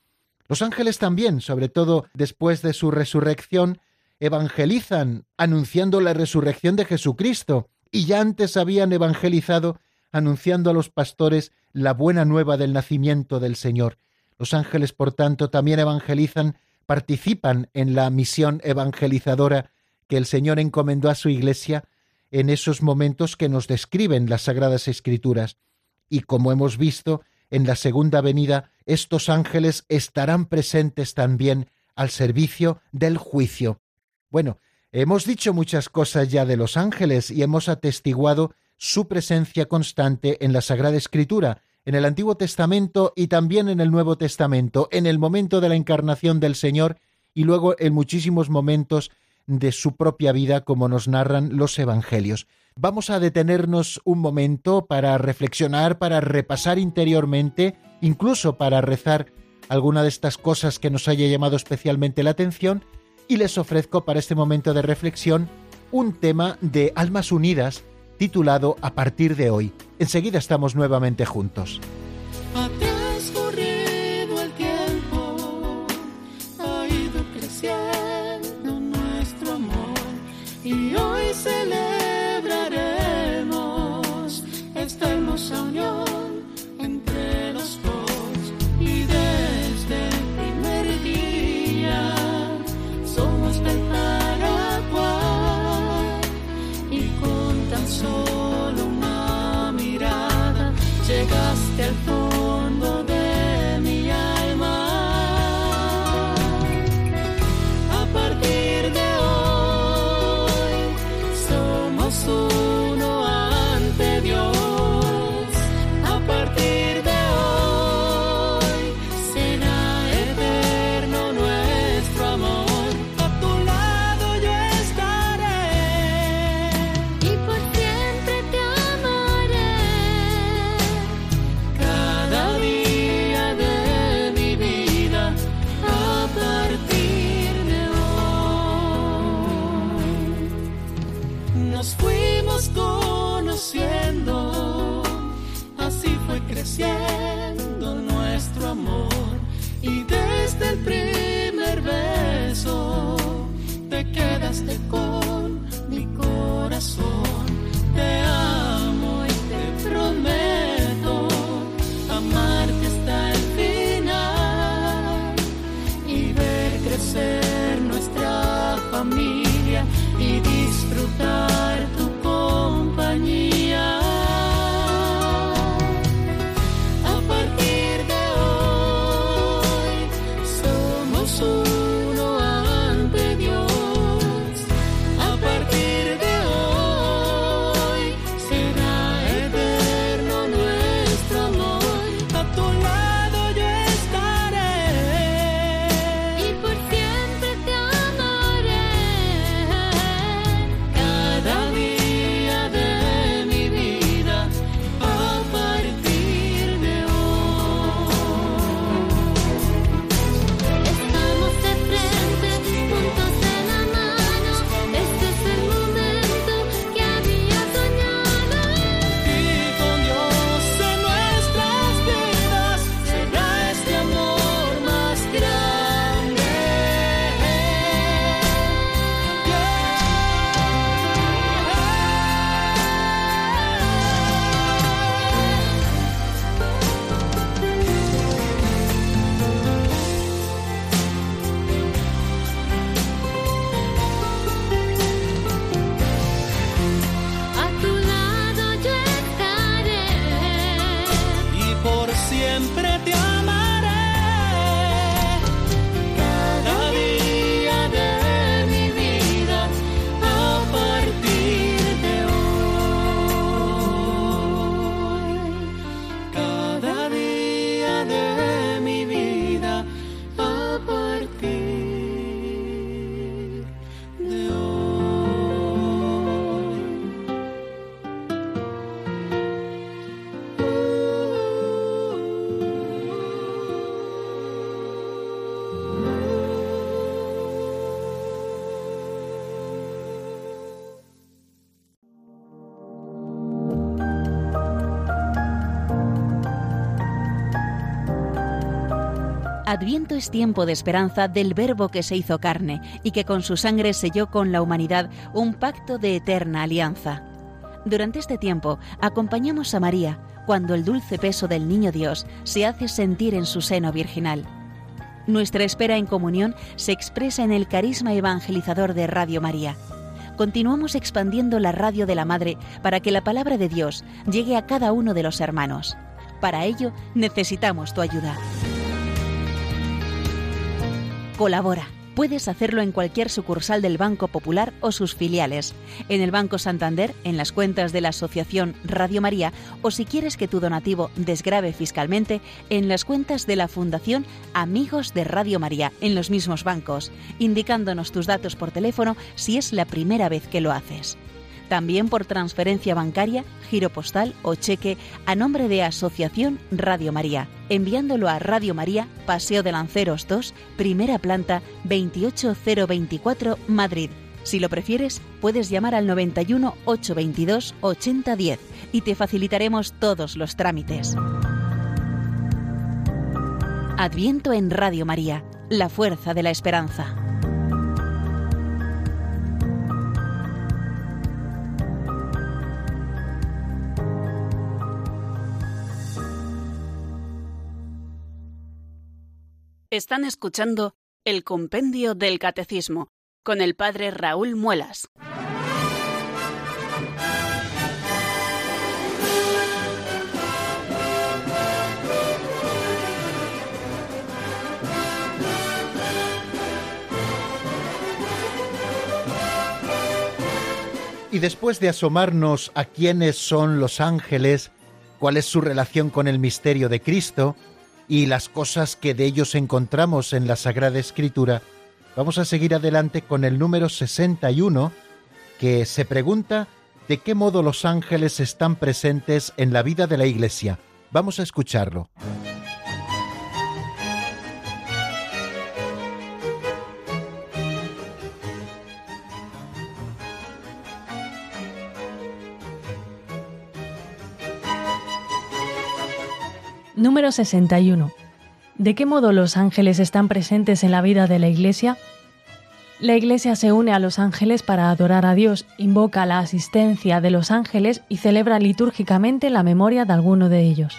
Los ángeles también, sobre todo después de su resurrección, evangelizan anunciando la resurrección de Jesucristo, y ya antes habían evangelizado anunciando a los pastores la buena nueva del nacimiento del Señor. Los ángeles, por tanto, también evangelizan, participan en la misión evangelizadora que el Señor encomendó a su Iglesia en esos momentos que nos describen las Sagradas Escrituras. Y como hemos visto, en la segunda venida, estos ángeles estarán presentes también al servicio del juicio. Bueno, hemos dicho muchas cosas ya de los ángeles y hemos atestiguado su presencia constante en la Sagrada Escritura, en el Antiguo Testamento y también en el Nuevo Testamento, en el momento de la encarnación del Señor y luego en muchísimos momentos de su propia vida como nos narran los Evangelios. Vamos a detenernos un momento para reflexionar, para repasar interiormente, incluso para rezar alguna de estas cosas que nos haya llamado especialmente la atención, y les ofrezco para este momento de reflexión un tema de Almas Unidas titulado A partir de hoy. Enseguida estamos nuevamente juntos. Adviento es tiempo de esperanza del Verbo que se hizo carne y que con su sangre selló con la humanidad un pacto de eterna alianza. Durante este tiempo acompañamos a María cuando el dulce peso del Niño Dios se hace sentir en su seno virginal. Nuestra espera en comunión se expresa en el carisma evangelizador de Radio María. Continuamos expandiendo la radio de la Madre para que la palabra de Dios llegue a cada uno de los hermanos. Para ello necesitamos tu ayuda. Colabora. Puedes hacerlo en cualquier sucursal del Banco Popular o sus filiales, en el Banco Santander, en las cuentas de la Asociación Radio María o si quieres que tu donativo desgrave fiscalmente, en las cuentas de la Fundación Amigos de Radio María, en los mismos bancos, indicándonos tus datos por teléfono si es la primera vez que lo haces. También por transferencia bancaria, giro postal o cheque a nombre de Asociación Radio María, enviándolo a Radio María, Paseo de Lanceros 2, primera planta 28024, Madrid. Si lo prefieres, puedes llamar al 91 822 8010 y te facilitaremos todos los trámites. Adviento en Radio María, la fuerza de la esperanza. Están escuchando el Compendio del Catecismo con el Padre Raúl Muelas. Y después de asomarnos a quiénes son los ángeles, cuál es su relación con el misterio de Cristo y las cosas que de ellos encontramos en la Sagrada Escritura, vamos a seguir adelante con el número 61, que se pregunta de qué modo los ángeles están presentes en la vida de la Iglesia. Vamos a escucharlo. Número 61. ¿De qué modo los ángeles están presentes en la vida de la Iglesia? La Iglesia se une a los ángeles para adorar a Dios, invoca la asistencia de los ángeles y celebra litúrgicamente la memoria de alguno de ellos.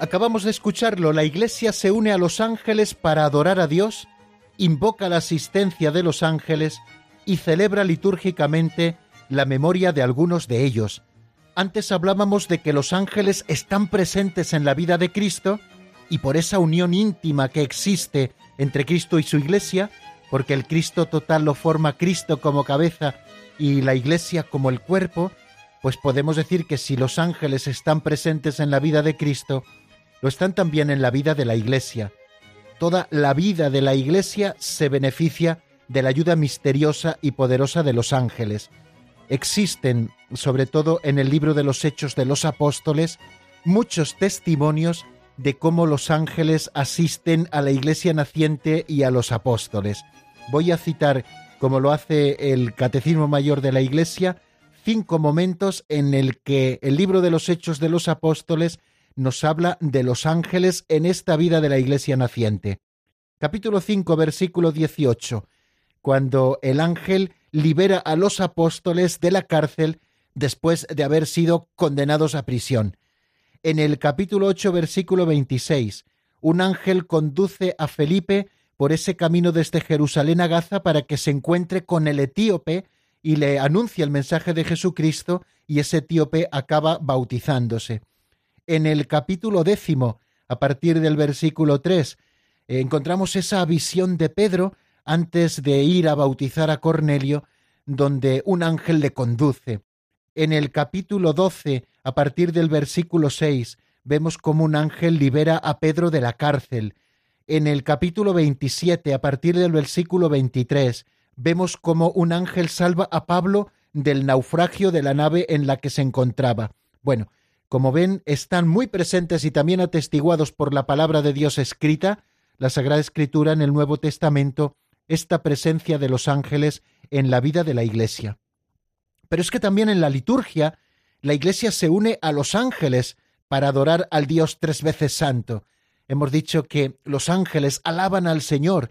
Acabamos de escucharlo, la Iglesia se une a los ángeles para adorar a Dios, invoca la asistencia de los ángeles y celebra litúrgicamente la memoria de algunos de ellos. Antes hablábamos de que los ángeles están presentes en la vida de Cristo y por esa unión íntima que existe entre Cristo y su Iglesia, porque el Cristo total lo forma Cristo como cabeza y la Iglesia como el cuerpo, pues podemos decir que si los ángeles están presentes en la vida de Cristo, lo están también en la vida de la Iglesia. Toda la vida de la Iglesia se beneficia de la ayuda misteriosa y poderosa de los ángeles. Existen, sobre todo en el libro de los Hechos de los Apóstoles, muchos testimonios de cómo los ángeles asisten a la iglesia naciente y a los apóstoles. Voy a citar, como lo hace el Catecismo Mayor de la Iglesia, cinco momentos en el que el libro de los Hechos de los Apóstoles nos habla de los ángeles en esta vida de la iglesia naciente. Capítulo 5, versículo 18 cuando el ángel libera a los apóstoles de la cárcel después de haber sido condenados a prisión. En el capítulo 8, versículo 26, un ángel conduce a Felipe por ese camino desde Jerusalén a Gaza para que se encuentre con el etíope y le anuncia el mensaje de Jesucristo y ese etíope acaba bautizándose. En el capítulo décimo, a partir del versículo 3, encontramos esa visión de Pedro antes de ir a bautizar a Cornelio, donde un ángel le conduce. En el capítulo 12, a partir del versículo 6, vemos cómo un ángel libera a Pedro de la cárcel. En el capítulo 27, a partir del versículo 23, vemos cómo un ángel salva a Pablo del naufragio de la nave en la que se encontraba. Bueno, como ven, están muy presentes y también atestiguados por la palabra de Dios escrita, la Sagrada Escritura en el Nuevo Testamento, esta presencia de los ángeles en la vida de la Iglesia. Pero es que también en la liturgia la Iglesia se une a los ángeles para adorar al Dios tres veces santo. Hemos dicho que los ángeles alaban al Señor.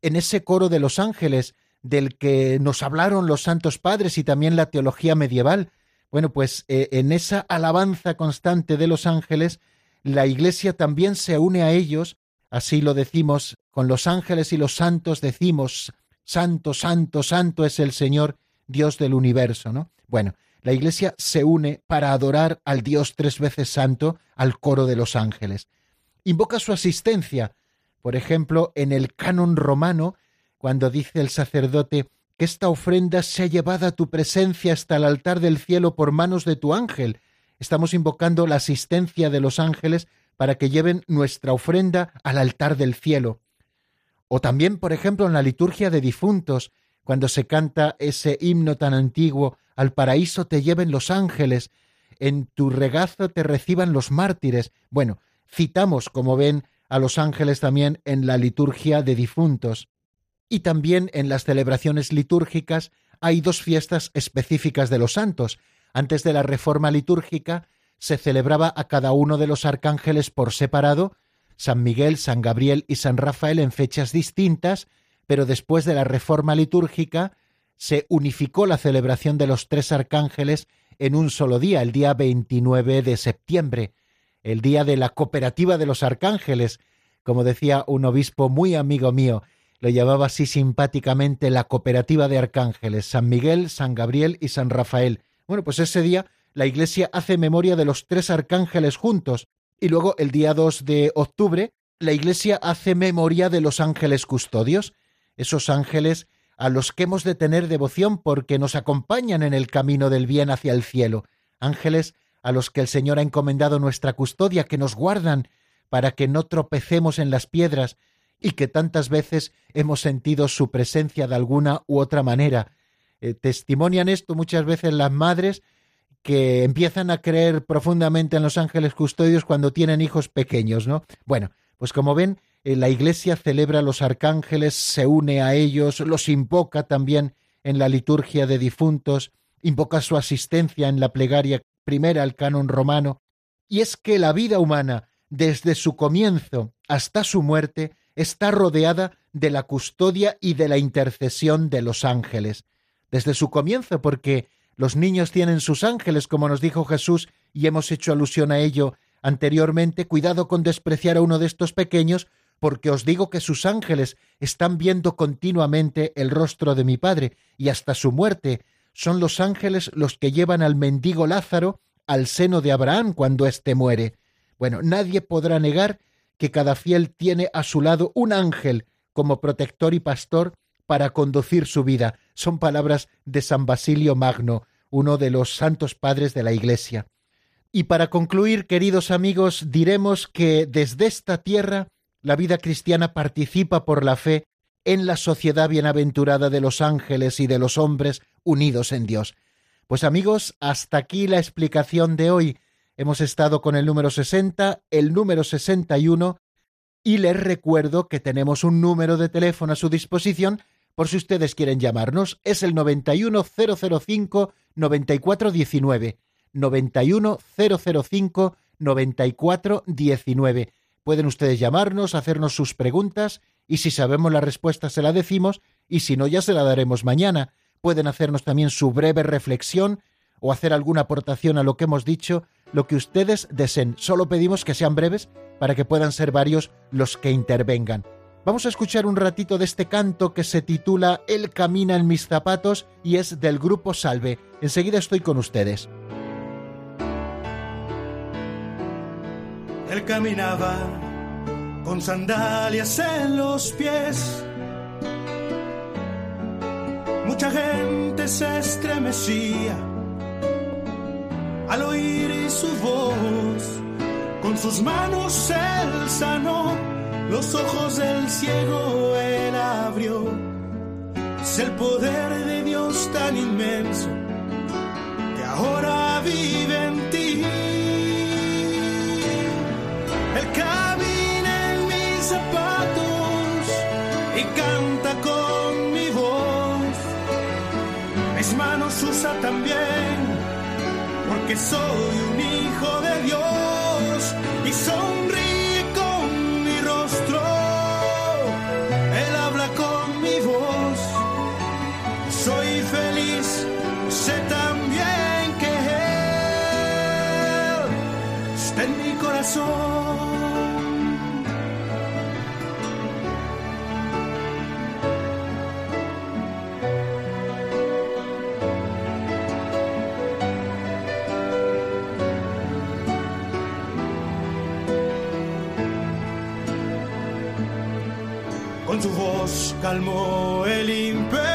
En ese coro de los ángeles del que nos hablaron los santos padres y también la teología medieval, bueno, pues eh, en esa alabanza constante de los ángeles, la Iglesia también se une a ellos, así lo decimos, con los ángeles y los santos decimos, Santo, Santo, Santo es el Señor, Dios del universo, ¿no? Bueno, la Iglesia se une para adorar al Dios tres veces santo, al coro de los ángeles. Invoca su asistencia, por ejemplo, en el canon romano, cuando dice el sacerdote que esta ofrenda sea llevada a tu presencia hasta el altar del cielo por manos de tu ángel. Estamos invocando la asistencia de los ángeles para que lleven nuestra ofrenda al altar del cielo. O también, por ejemplo, en la liturgia de difuntos, cuando se canta ese himno tan antiguo, al paraíso te lleven los ángeles, en tu regazo te reciban los mártires. Bueno, citamos, como ven, a los ángeles también en la liturgia de difuntos. Y también en las celebraciones litúrgicas hay dos fiestas específicas de los santos. Antes de la reforma litúrgica se celebraba a cada uno de los arcángeles por separado, San Miguel, San Gabriel y San Rafael en fechas distintas, pero después de la reforma litúrgica se unificó la celebración de los tres arcángeles en un solo día, el día 29 de septiembre, el día de la cooperativa de los arcángeles, como decía un obispo muy amigo mío, lo llamaba así simpáticamente la cooperativa de arcángeles, San Miguel, San Gabriel y San Rafael. Bueno, pues ese día la Iglesia hace memoria de los tres arcángeles juntos, y luego el día 2 de octubre la Iglesia hace memoria de los ángeles custodios, esos ángeles a los que hemos de tener devoción porque nos acompañan en el camino del bien hacia el cielo, ángeles a los que el Señor ha encomendado nuestra custodia, que nos guardan para que no tropecemos en las piedras y que tantas veces hemos sentido su presencia de alguna u otra manera. Eh, testimonian esto muchas veces las madres que empiezan a creer profundamente en los ángeles custodios cuando tienen hijos pequeños, ¿no? Bueno, pues como ven, eh, la Iglesia celebra a los arcángeles, se une a ellos, los invoca también en la liturgia de difuntos, invoca su asistencia en la plegaria primera al canon romano, y es que la vida humana, desde su comienzo hasta su muerte, está rodeada de la custodia y de la intercesión de los ángeles. Desde su comienzo, porque los niños tienen sus ángeles, como nos dijo Jesús, y hemos hecho alusión a ello anteriormente, cuidado con despreciar a uno de estos pequeños, porque os digo que sus ángeles están viendo continuamente el rostro de mi Padre, y hasta su muerte son los ángeles los que llevan al mendigo Lázaro al seno de Abraham cuando éste muere. Bueno, nadie podrá negar que cada fiel tiene a su lado un ángel como protector y pastor para conducir su vida. Son palabras de San Basilio Magno, uno de los santos padres de la Iglesia. Y para concluir, queridos amigos, diremos que desde esta tierra la vida cristiana participa por la fe en la sociedad bienaventurada de los ángeles y de los hombres unidos en Dios. Pues amigos, hasta aquí la explicación de hoy. Hemos estado con el número 60, el número 61, y les recuerdo que tenemos un número de teléfono a su disposición por si ustedes quieren llamarnos. Es el 91005 9419. 91005 9419 Pueden ustedes llamarnos, hacernos sus preguntas y si sabemos la respuesta se la decimos y si no ya se la daremos mañana. Pueden hacernos también su breve reflexión o hacer alguna aportación a lo que hemos dicho, lo que ustedes deseen. Solo pedimos que sean breves para que puedan ser varios los que intervengan. Vamos a escuchar un ratito de este canto que se titula Él camina en mis zapatos y es del grupo Salve. Enseguida estoy con ustedes. Él caminaba con sandalias en los pies. Mucha gente se estremecía al oír su voz. Con sus manos él sanó los ojos del ciego, él abrió. Es el poder de Dios tan inmenso que ahora vive en ti. Él camina en mis zapatos y canta con mi voz. Mis manos usa también, porque soy un hijo de Dios y sonríe Con su voz calmó el impetuoso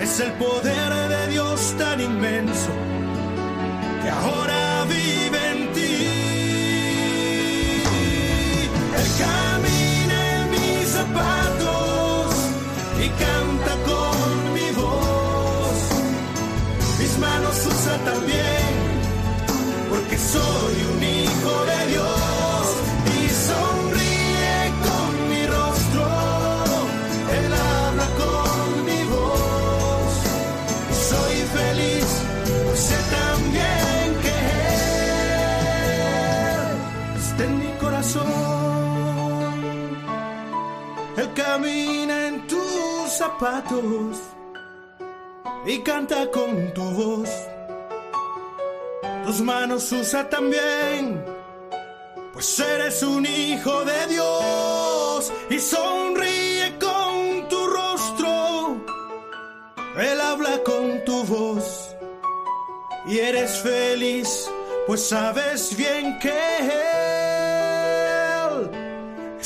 Es el poder de Dios tan inmenso que ahora camina en tus zapatos y canta con tu voz. Tus manos usa también, pues eres un hijo de Dios y sonríe con tu rostro. Él habla con tu voz y eres feliz, pues sabes bien que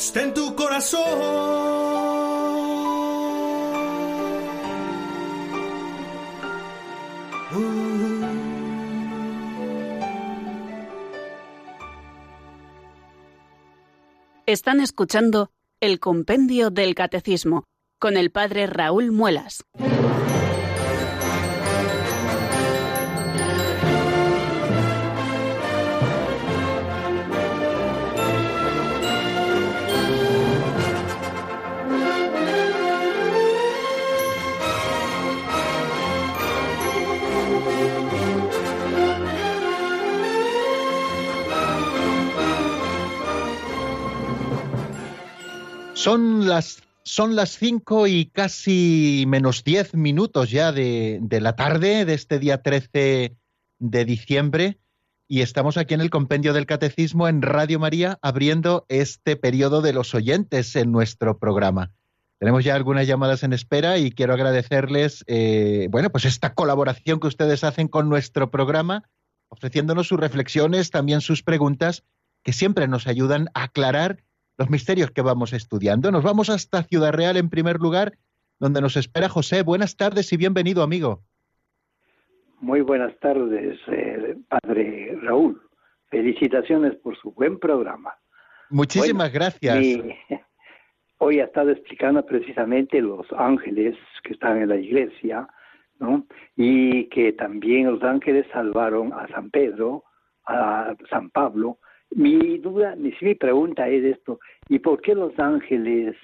en tu Están escuchando el Compendio del Catecismo con el Padre Raúl Muelas. Son las, son las cinco y casi menos diez minutos ya de, de la tarde de este día 13 de diciembre y estamos aquí en el Compendio del Catecismo en Radio María abriendo este periodo de los oyentes en nuestro programa. Tenemos ya algunas llamadas en espera y quiero agradecerles, eh, bueno, pues esta colaboración que ustedes hacen con nuestro programa, ofreciéndonos sus reflexiones, también sus preguntas, que siempre nos ayudan a aclarar los misterios que vamos estudiando. Nos vamos hasta Ciudad Real en primer lugar, donde nos espera José. Buenas tardes y bienvenido, amigo. Muy buenas tardes, eh, padre Raúl. Felicitaciones por su buen programa. Muchísimas Bueno, gracias. Mi- hoy ha estado explicando precisamente los ángeles que están en la iglesia, ¿no? Y que también los ángeles salvaron a San Pedro, a San Pablo. Mi duda, mi, mi pregunta es esto, ¿y por qué los ángeles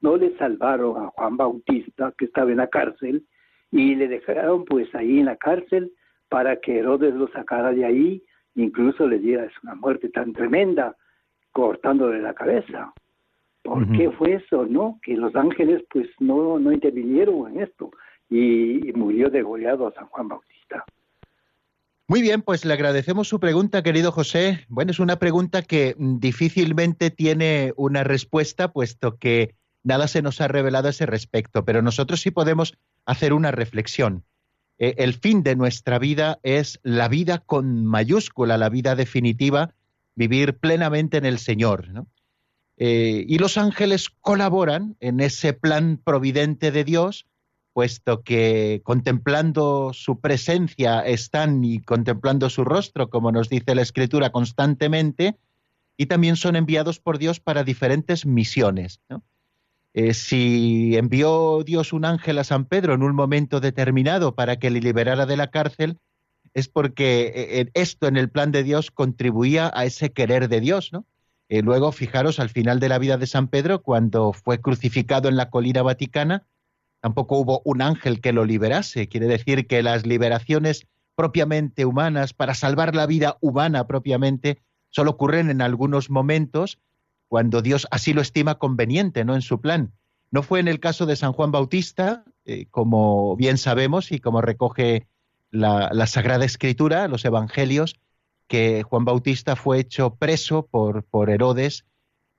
no le salvaron a Juan Bautista, que estaba en la cárcel, y le dejaron pues ahí en la cárcel para que Herodes lo sacara de ahí, incluso le diera una muerte tan tremenda cortándole la cabeza. ¿Por qué fue eso, no? Que los ángeles pues no, no intervinieron en esto y, y murió degollado a San Juan Bautista. Muy bien, pues le agradecemos su pregunta, querido José. Bueno, es una pregunta que difícilmente tiene una respuesta, puesto que nada se nos ha revelado a ese respecto, pero nosotros sí podemos hacer una reflexión. Eh, el fin de nuestra vida es la vida con mayúscula, la vida definitiva, vivir plenamente en el Señor. ¿no? Eh, y los ángeles colaboran en ese plan providente de Dios puesto que contemplando su presencia están y contemplando su rostro, como nos dice la Escritura constantemente, y también son enviados por Dios para diferentes misiones. Eh, si envió Dios un ángel a San Pedro en un momento determinado para que le liberara de la cárcel, es porque eh, esto en el plan de Dios contribuía a ese querer de Dios, ¿no? Eh, luego, fijaros, al final de la vida de San Pedro, cuando fue crucificado en la colina vaticana, tampoco hubo un ángel que lo liberase. Quiere decir que las liberaciones propiamente humanas, para salvar la vida humana propiamente, solo ocurren en algunos momentos cuando Dios así lo estima conveniente, ¿no? En su plan. No fue en el caso de San Juan Bautista, eh, como bien sabemos y como recoge la, Sagrada Escritura, los Evangelios, que Juan Bautista fue hecho preso por Herodes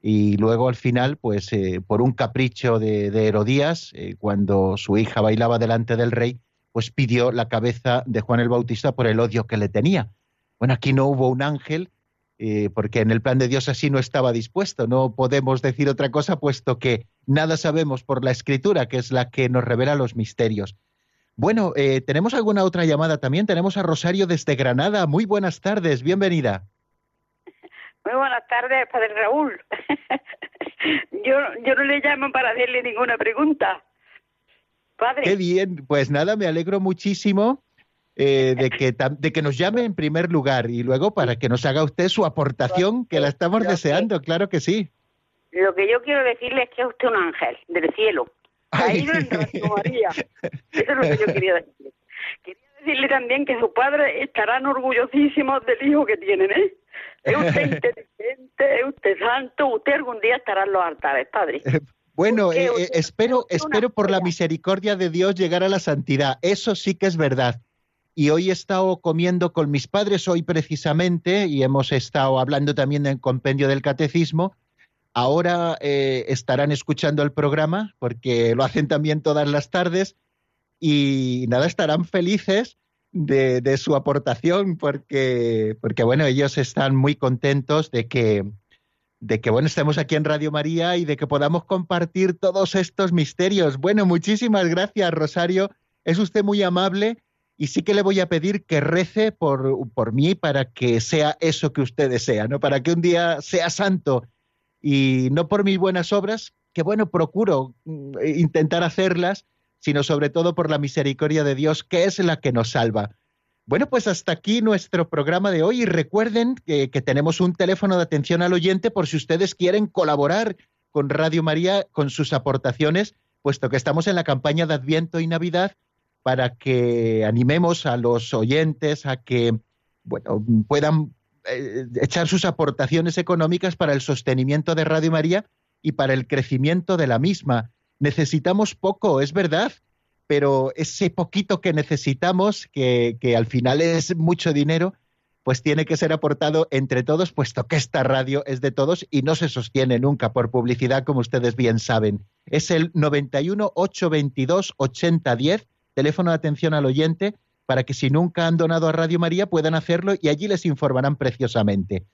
y luego al final, pues eh, por un capricho de, Herodías, eh, cuando su hija bailaba delante del rey, pues pidió la cabeza de Juan el Bautista por el odio que le tenía. Bueno, aquí no hubo un ángel, eh, porque en el plan de Dios así no estaba dispuesto. No podemos decir otra cosa, puesto que nada sabemos por la escritura, que es la que nos revela los misterios. Bueno, ¿tenemos alguna otra llamada también? Tenemos a Rosario desde Granada. Muy buenas tardes, bienvenida. Muy buenas tardes, Padre Raúl. yo, yo no le llamo para hacerle ninguna pregunta. Padre. Qué bien, pues nada, me alegro muchísimo eh, de, que, de que nos llame en primer lugar y luego para que nos haga usted su aportación, que la estamos deseando, claro que sí. Lo que yo quiero decirle es que es usted un ángel del cielo. Caído en María. Eso es lo que yo quería decirle. Quería decirle también que su padre estarán orgullosísimos del hijo que tienen, ¿eh? Es usted inteligente, es usted santo, usted algún día estará en los altares, padre. Eh, bueno, eh, eh, espero, espero por la misericordia de Dios llegar a la santidad. Eso sí que es verdad. Y hoy he estado comiendo con mis padres, hoy precisamente, y hemos estado hablando también en compendio del catecismo. Ahora estarán escuchando el programa, porque lo hacen también todas las tardes, y nada, estarán felices de, su aportación porque, porque, bueno, ellos están muy contentos de que, de que, bueno, estemos aquí en Radio María y de que podamos compartir todos estos misterios. Bueno, muchísimas gracias, Rosario. Es usted muy amable y sí que le voy a pedir que rece por, por mí para que sea eso que usted desea, ¿no? Para que un día sea santo y no por mis buenas obras, que bueno, procuro mm, intentar hacerlas, sino sobre todo por la misericordia de Dios, que es la que nos salva. Bueno, pues hasta aquí nuestro programa de hoy y recuerden que, tenemos un teléfono de atención al oyente por si ustedes quieren colaborar con Radio María con sus aportaciones, puesto que estamos en la campaña de Adviento y Navidad para que animemos a los oyentes a que bueno, puedan eh, echar sus aportaciones económicas para el sostenimiento de Radio María y para el crecimiento de la misma necesitamos poco, es verdad, pero ese poquito que necesitamos, que, al final es mucho dinero, pues tiene que ser aportado entre todos, puesto que esta radio es de todos y no se sostiene nunca por publicidad, como ustedes bien saben. Es el 91 822 8010, teléfono de atención al oyente, para que si nunca han donado a Radio María puedan hacerlo y allí les informarán preciosamente.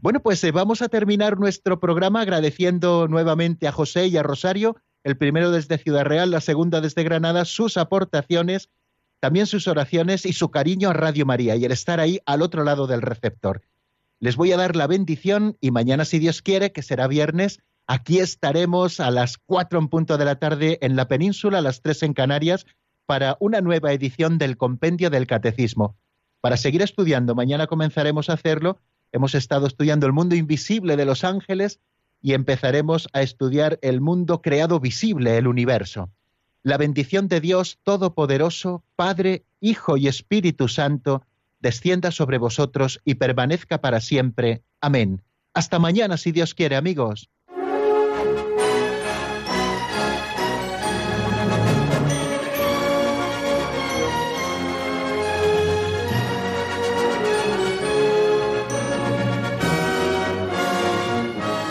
Bueno, pues eh, vamos a terminar nuestro programa agradeciendo nuevamente a José y a Rosario el primero desde Ciudad Real, la segunda desde Granada, sus aportaciones, también sus oraciones y su cariño a Radio María y el estar ahí al otro lado del receptor. Les voy a dar la bendición y mañana, si Dios quiere, que será viernes, aquí estaremos a las cuatro en punto de la tarde en la península, a las tres en Canarias, para una nueva edición del Compendio del Catecismo. Para seguir estudiando, mañana comenzaremos a hacerlo. Hemos estado estudiando el mundo invisible de los ángeles y empezaremos a estudiar el mundo creado visible, el universo. La bendición de Dios Todopoderoso, Padre, Hijo y Espíritu Santo, descienda sobre vosotros y permanezca para siempre. Amén. Hasta mañana, si Dios quiere, amigos.